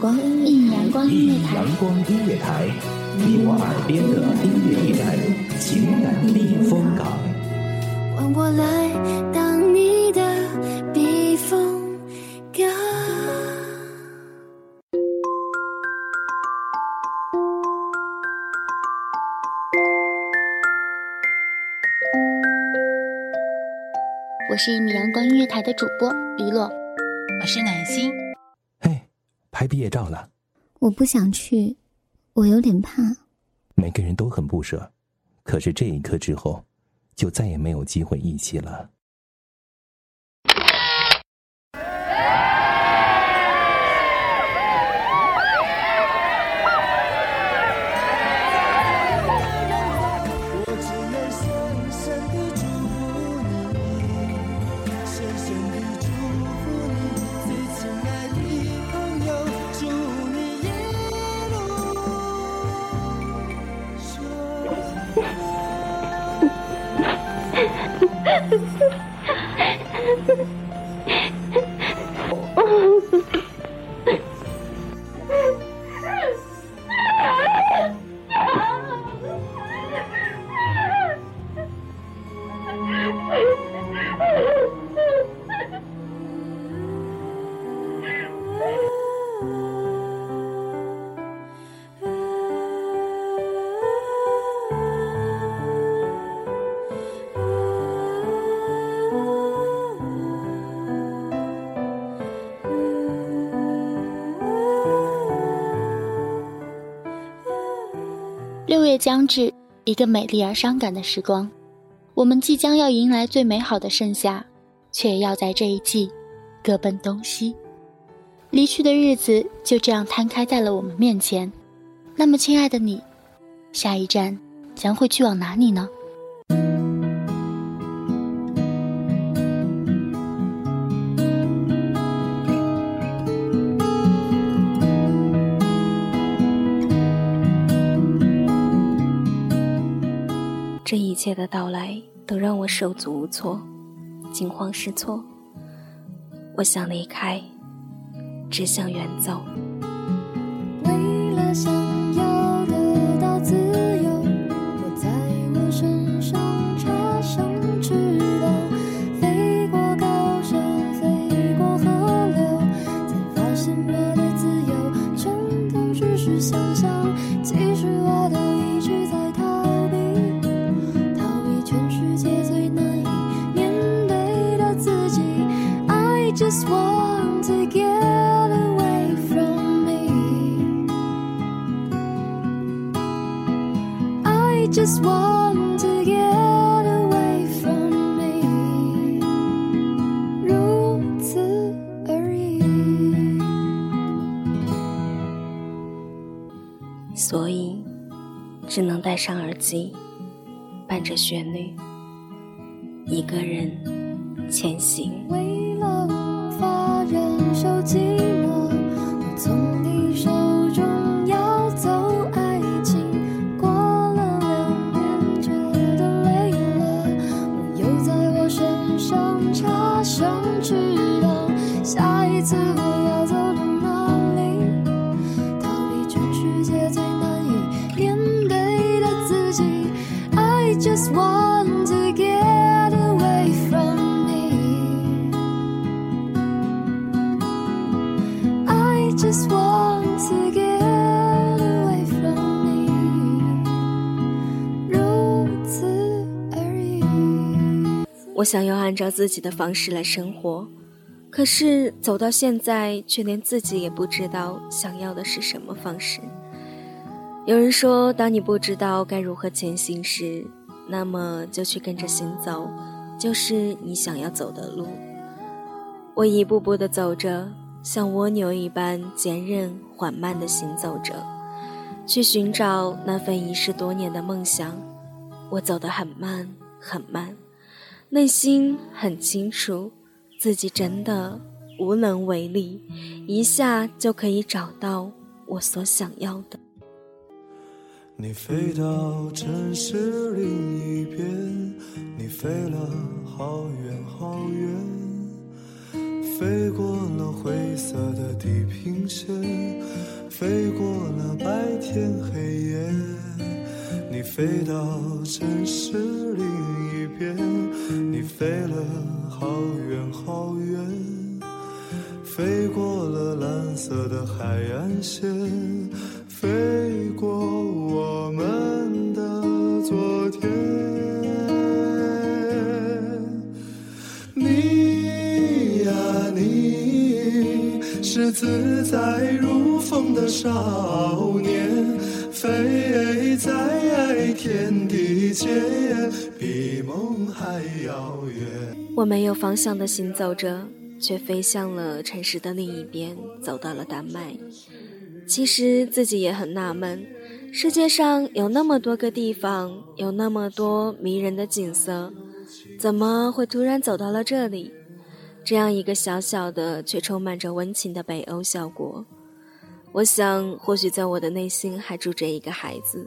光音一阳光音乐台，阳光音乐台，你我耳边的音乐驿站，情感避风港。换我来当你的避风港。我是一米阳光音乐台的主播黎洛，我是暖心。嘿，拍毕业照了。我不想去，我有点怕。每个人都很不舍，可是这一刻之后，就再也没有机会一起了。月将至，一个美丽而伤感的时光，我们即将要迎来最美好的盛夏，却要在这一季各奔东西。离去的日子就这样摊开在了我们面前。那么，亲爱的你，下一站将会去往哪里呢？一切的到来都让我手足无措，惊慌失措。我想离开，只想远走。Just want to get away from me. I just want to get away from me. 如此而已。所以，只能戴上耳机，伴着旋律，一个人前行。我想要按照自己的方式来生活，可是走到现在，却连自己也不知道想要的是什么方式。有人说，当你不知道该如何前行时，那么就去跟着心走，就是你想要走的路。我一步步的走着，像蜗牛一般坚韧缓慢的行走着，去寻找那份遗失多年的梦想。我走得很慢，很慢。内心很清楚，自己真的无能为力，一下就可以找到我所想要的。你飞到城市另一边，你飞了好远好远，飞过了灰色的地平线，飞过了白天黑夜。你飞到城市另一边，你飞了好远好远，飞过了蓝色的海岸线，飞过我们的昨天。你呀、你是自在如风的少年，飞在天地间，比梦还遥远。我没有方向的行走着，却飞向了城市的另一边，走到了丹麦。其实自己也很纳闷，世界上有那么多个地方，有那么多迷人的景色，怎么会突然走到了这里？这样一个小小的却充满着温情的北欧小国。我想，或许在我的内心还住着一个孩子，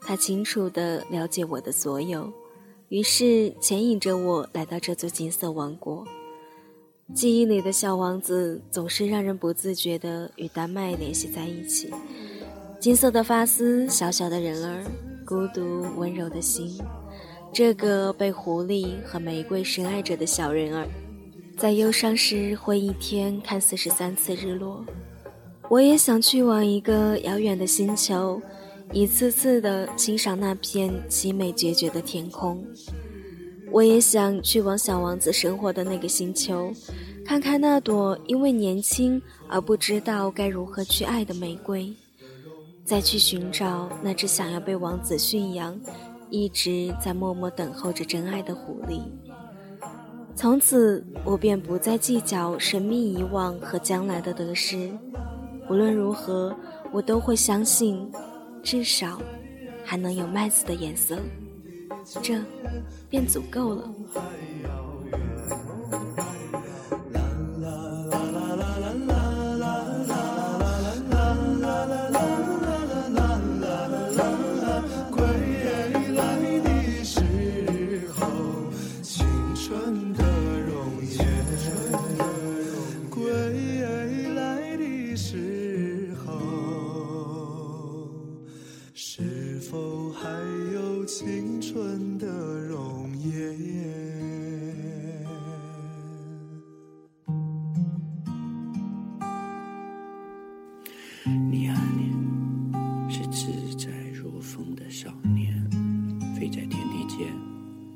他清楚地了解我的所有，于是牵引着我来到这座金色王国。记忆里的小王子总是让人不自觉地与丹麦联系在一起。金色的发丝，小小的人儿，孤独温柔的心，这个被狐狸和玫瑰深爱着的小人儿，在忧伤时会一天看四十三次日落。我也想去往一个遥远的星球，一次次地欣赏那片凄美决绝的天空。我也想去往小王子生活的那个星球，看看那朵因为年轻而不知道该如何去爱的玫瑰，再去寻找那只想要被王子驯养、一直在默默等候着真爱的狐狸。从此，我便不再计较神秘以往和将来的得失。无论如何，我都会相信，至少还能有麦子的颜色，这便足够了。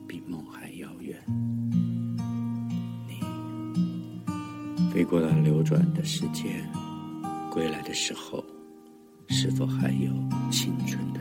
比梦还遥远。你飞过了流转的时间，归来的时候，是否还有青春的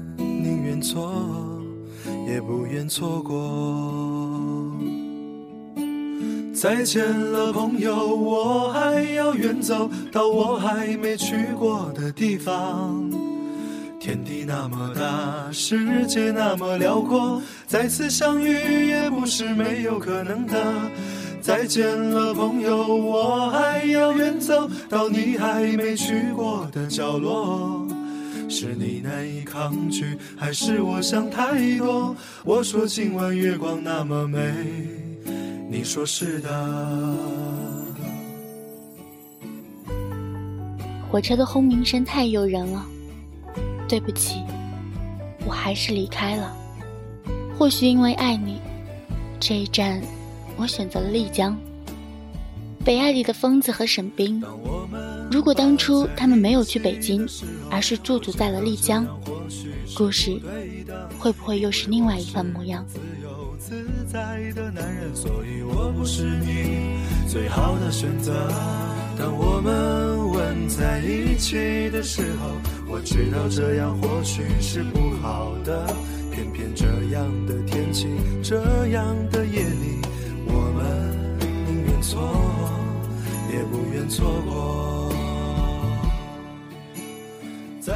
宁愿错。也不愿错过。再见了，朋友，我还要远走到我还没去过的地方。天地那么大，世界那么辽阔，再次相遇也不是没有可能的。再见了，朋友，我还要远走到你还没去过的角落。是你难以抗拒，还是我想太多？我说今晚月光那么美，你说是的。火车的轰鸣声太诱人了。对不起，我还是离开了。或许因为爱你，这一站我选择了丽江。北爱里的疯子和沈冰，当我们如果当初他们没有去北京，而是驻足在了丽江，故事会不会又是另外一番模样？自在的男人，所以我不是你最好的选择。当我们吻在一起的时候，我知道这样或许是不好的。偏偏这样的天气，这样的夜里，我们宁愿错，也不愿错过。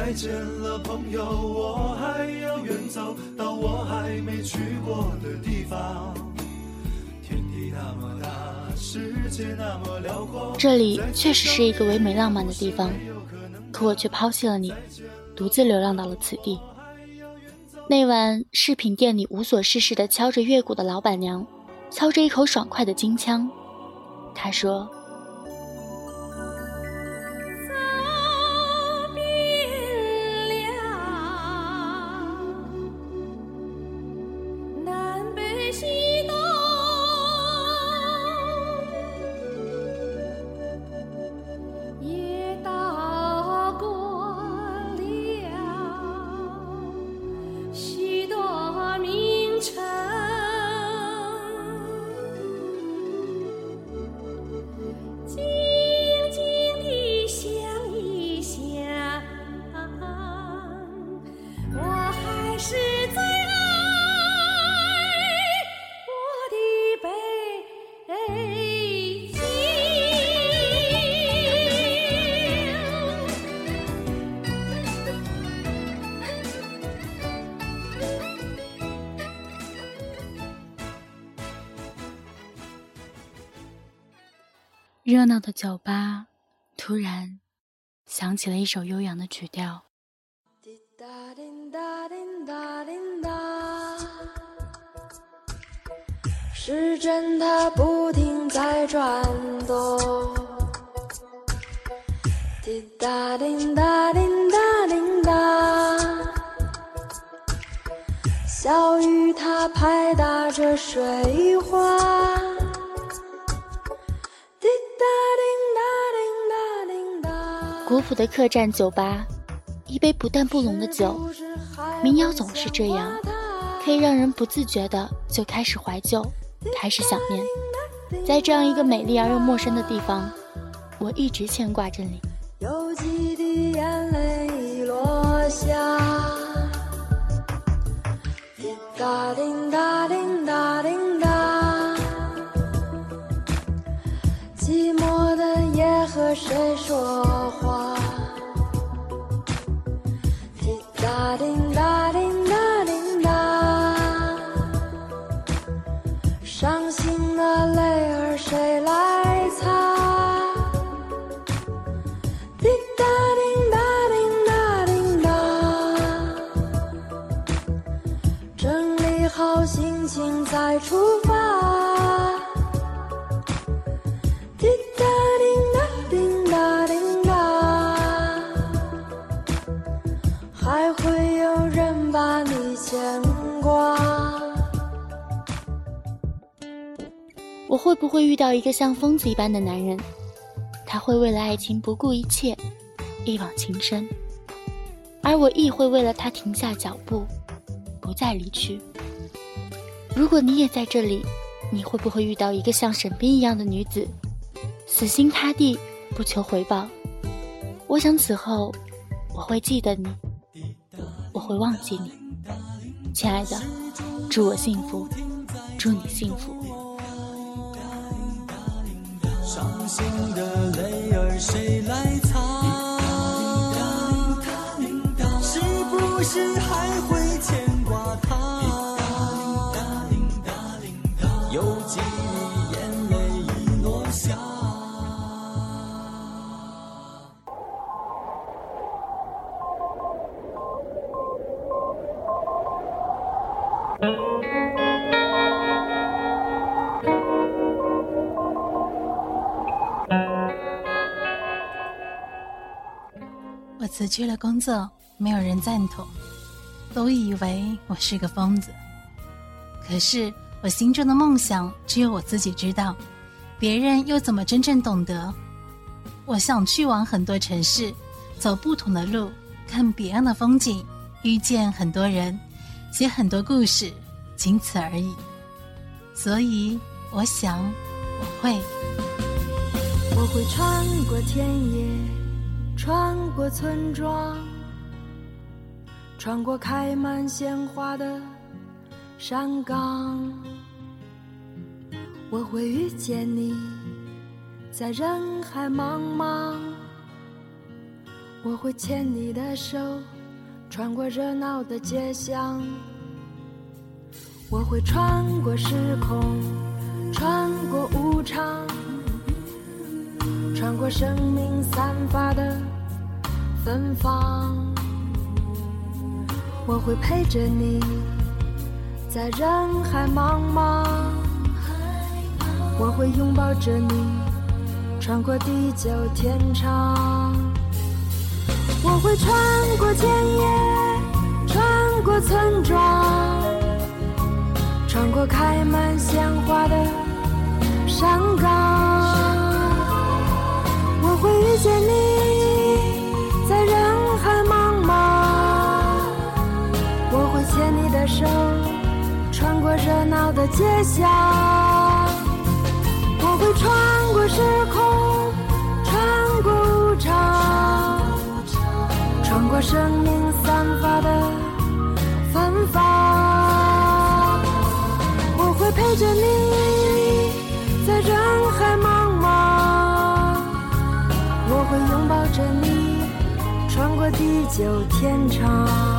再见了，朋友，我还要远走到我还没去过的地方。天地那么大，世界那么辽阔。这里确实是一个唯美浪漫的地方，可我却抛弃了你，独自流浪到了此地。那晚，饰品店里无所事事的敲着月鼓的老板娘，操着一口爽快的京腔，她说。热闹的酒吧，突然响起了一首悠扬的曲调。滴答滴答滴答滴答，时针它不停在转动。滴答滴答滴答滴答，小雨它拍打着水花。古朴的客栈酒吧，一杯不淡不浓的酒，民谣总是这样，可以让人不自觉的就开始怀旧，开始想念。在这样一个美丽而又陌生的地方，我一直牵挂着你。有几滴眼泪落下，和谁说话？滴答滴不会遇到一个像疯子一般的男人？他会为了爱情不顾一切，一往情深，而我亦会为了他停下脚步，不再离去。如果你也在这里，你会不会遇到一个像沈冰一样的女子，死心塌地，不求回报？我想此后我会记得你，我会忘记你，亲爱的，祝我幸福，祝你幸福。伤心的泪儿谁来擦？是不是还会牵挂他？有几滴眼泪已落下？辞去了工作，没有人赞同，都以为我是个疯子。可是我心中的梦想只有我自己知道，别人又怎么真正懂得？我想去往很多城市，走不同的路，看别样的风景，遇见很多人，写很多故事，仅此而已。所以，我想我会。我会穿过田野，穿过村庄，穿过开满鲜花的山岗。我会遇见你，在人海茫茫。我会牵你的手，穿过热闹的街巷。我会穿过时空，穿过无常，穿过生命散发的芬芳。我会陪着你，在人海茫茫。我会拥抱着你，穿过地久天长。我会穿过田野，穿过村庄，穿过开满鲜街巷。我会穿过时空，穿过无常，穿过生命散发的芬芳。我会陪着你，在人海茫茫。我会拥抱着你，穿过地久天长。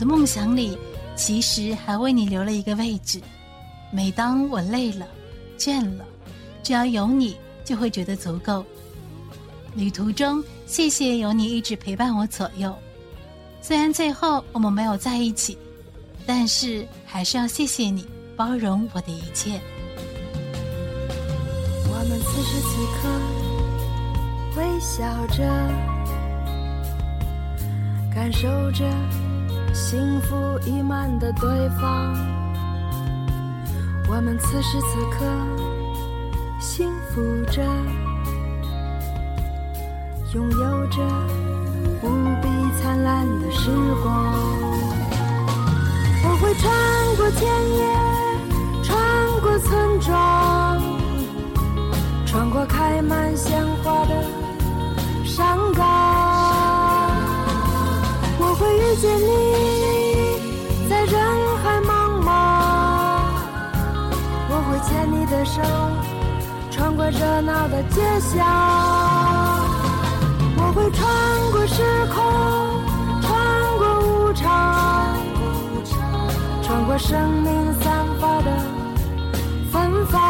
我的梦想里，其实还为你留了一个位置。每当我累了、倦了，只要有你，就会觉得足够。旅途中，谢谢有你一直陪伴我左右。虽然最后我们没有在一起，但是还是要谢谢你包容我的一切。我们此时此刻微笑着，感受着幸福溢满的对方。我们此时此刻幸福着，拥有着无比灿烂的时光。我会穿过田野，穿过村庄。穿过开满鲜花的山岗，我会遇见你，热闹的街巷。我会穿过时空，穿过无常，穿过生命散发的芬芳。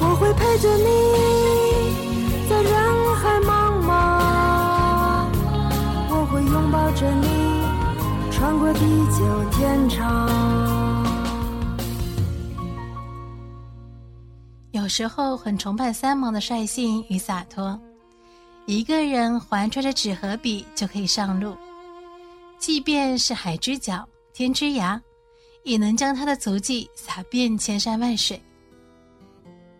我会陪着你，在人海茫茫。我会拥抱着你，穿过地久天长。有时候很崇拜三毛的率性与洒脱，一个人环揣着纸和笔就可以上路，即便是海之角、天之涯，也能将他的足迹洒遍千山万水。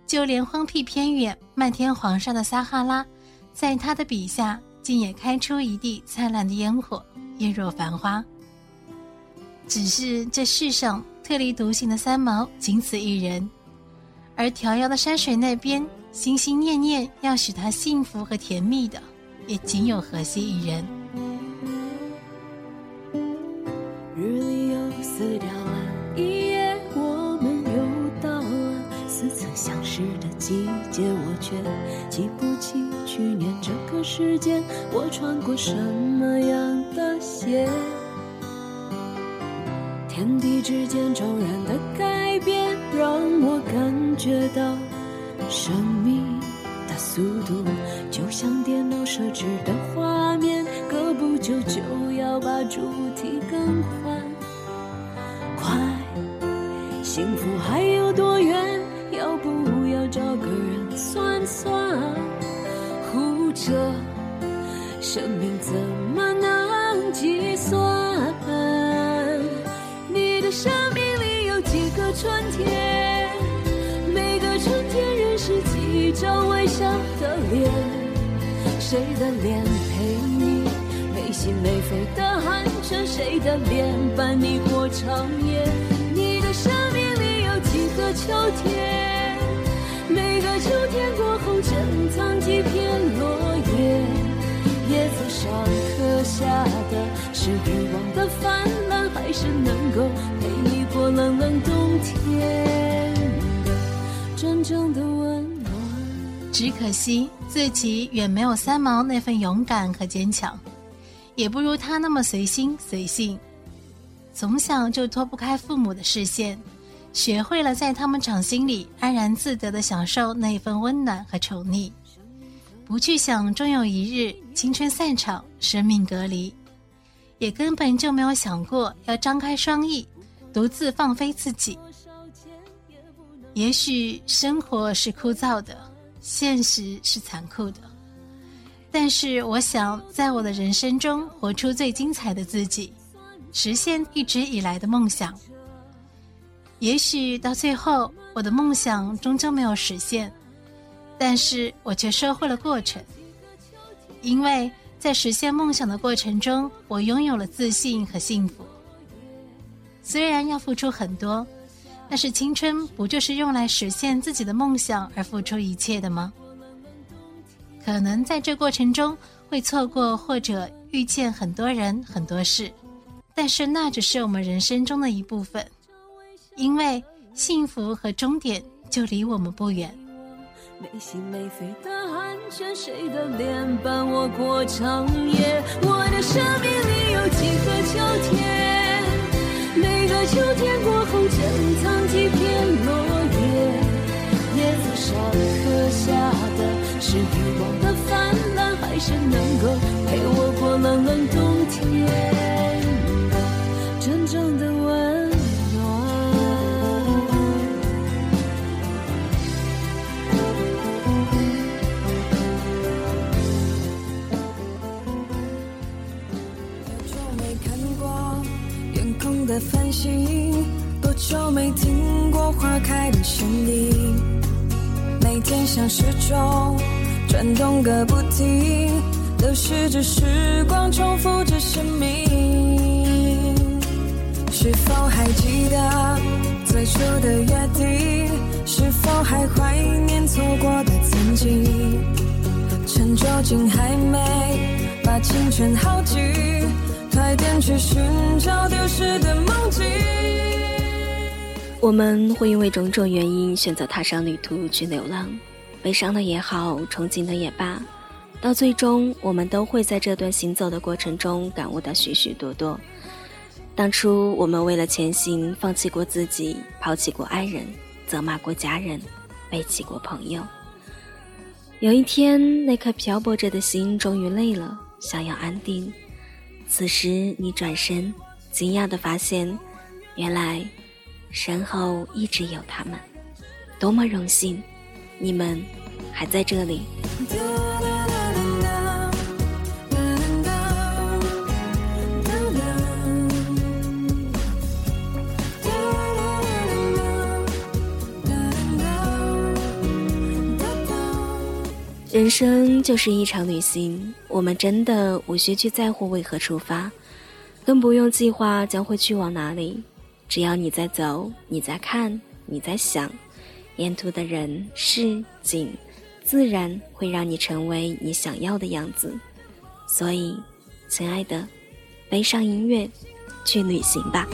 就连荒僻偏远、漫天黄沙的撒哈拉，在他的笔下，竟也开出一地灿烂的烟火，艳若繁花。只是这世上特立独行的三毛仅此一人，而迢遥的山水那边，心心念念要使他幸福和甜蜜的，也仅有荷西一人。日里又死掉了一夜，我们又到了似曾相识的季节，我却记不起去年这个时间我穿过什么样的鞋。天地之间骤然的改变，让我感觉到生命的速度，就像电脑设置的画面，隔不久就要把主题更换。快，幸福还有多远？要不要找个人算算？呼着，生命怎张微笑的脸，谁的脸陪你没心没肺的寒暄？谁的脸伴你过长夜？你的生命里有几个秋天？每个秋天过后，珍藏几片落叶，叶子上刻下的是欲望的泛滥，还是能够陪你过冷冷冬天的真正的温暖？只可惜自己远没有三毛那份勇敢和坚强，也不如他那么随心随性。从小就脱不开父母的视线，学会了在他们掌心里安然自得的享受那份温暖和宠溺，不去想终有一日青春散场，生命隔离，也根本就没有想过要张开双翼，独自放飞自己。也许生活是枯燥的。现实是残酷的，但是我想在我的人生中活出最精彩的自己，实现一直以来的梦想。也许到最后，我的梦想终究没有实现，但是我却收获了过程，因为在实现梦想的过程中，我拥有了自信和幸福。虽然要付出很多。但是青春不就是用来实现自己的梦想而付出一切的吗？可能在这过程中会错过或者遇见很多人很多事，但是那只是我们人生中的一部分，因为幸福和终点就离我们不远。没心没肺的寒暄，谁的脸伴我过长夜？我的生命是欲望的泛滥，还是能够陪我过冷冷冬天？真正的温的繁星，多久没听过花开的声音？每天像时钟转动个不停，流逝着时光，重复着生命。是否还记得最初的约定？是否还怀念错过的曾经？趁酒精还没把青春耗尽。快点去寻找丢失的梦境。我们会因为种种原因选择踏上旅途去流浪，悲伤的也好，憧憬的也罢，到最终我们都会在这段行走的过程中感悟到许许多多。当初我们为了前行，放弃过自己，抛弃过爱人，责骂过家人，背弃过朋友。有一天，那颗漂泊着的心终于累了，想要安定。此时，你转身，惊讶地发现，原来身后一直有他们。多么荣幸，你们还在这里。人生就是一场旅行，我们真的无需去在乎为何出发，更不用计划将会去往哪里。只要你在走，你在看，你在想，沿途的人事景，自然会让你成为你想要的样子。所以，亲爱的，背上音乐，去旅行吧。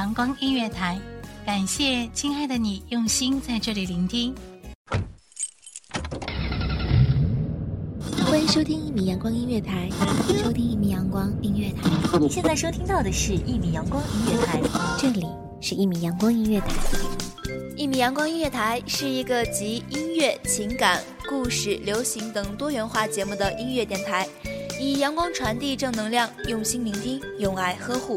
阳光音乐台，感谢亲爱的你用心在这里聆听。欢迎收听一米阳光音乐台，收听一米阳光音乐台。你现在收听到的是一米阳光音乐台，这里是一米阳光音乐台。一米阳光音乐台是一个集音乐、情感、故事、流行等多元化节目的音乐电台，以阳光传递正能量，用心聆听，用爱呵护。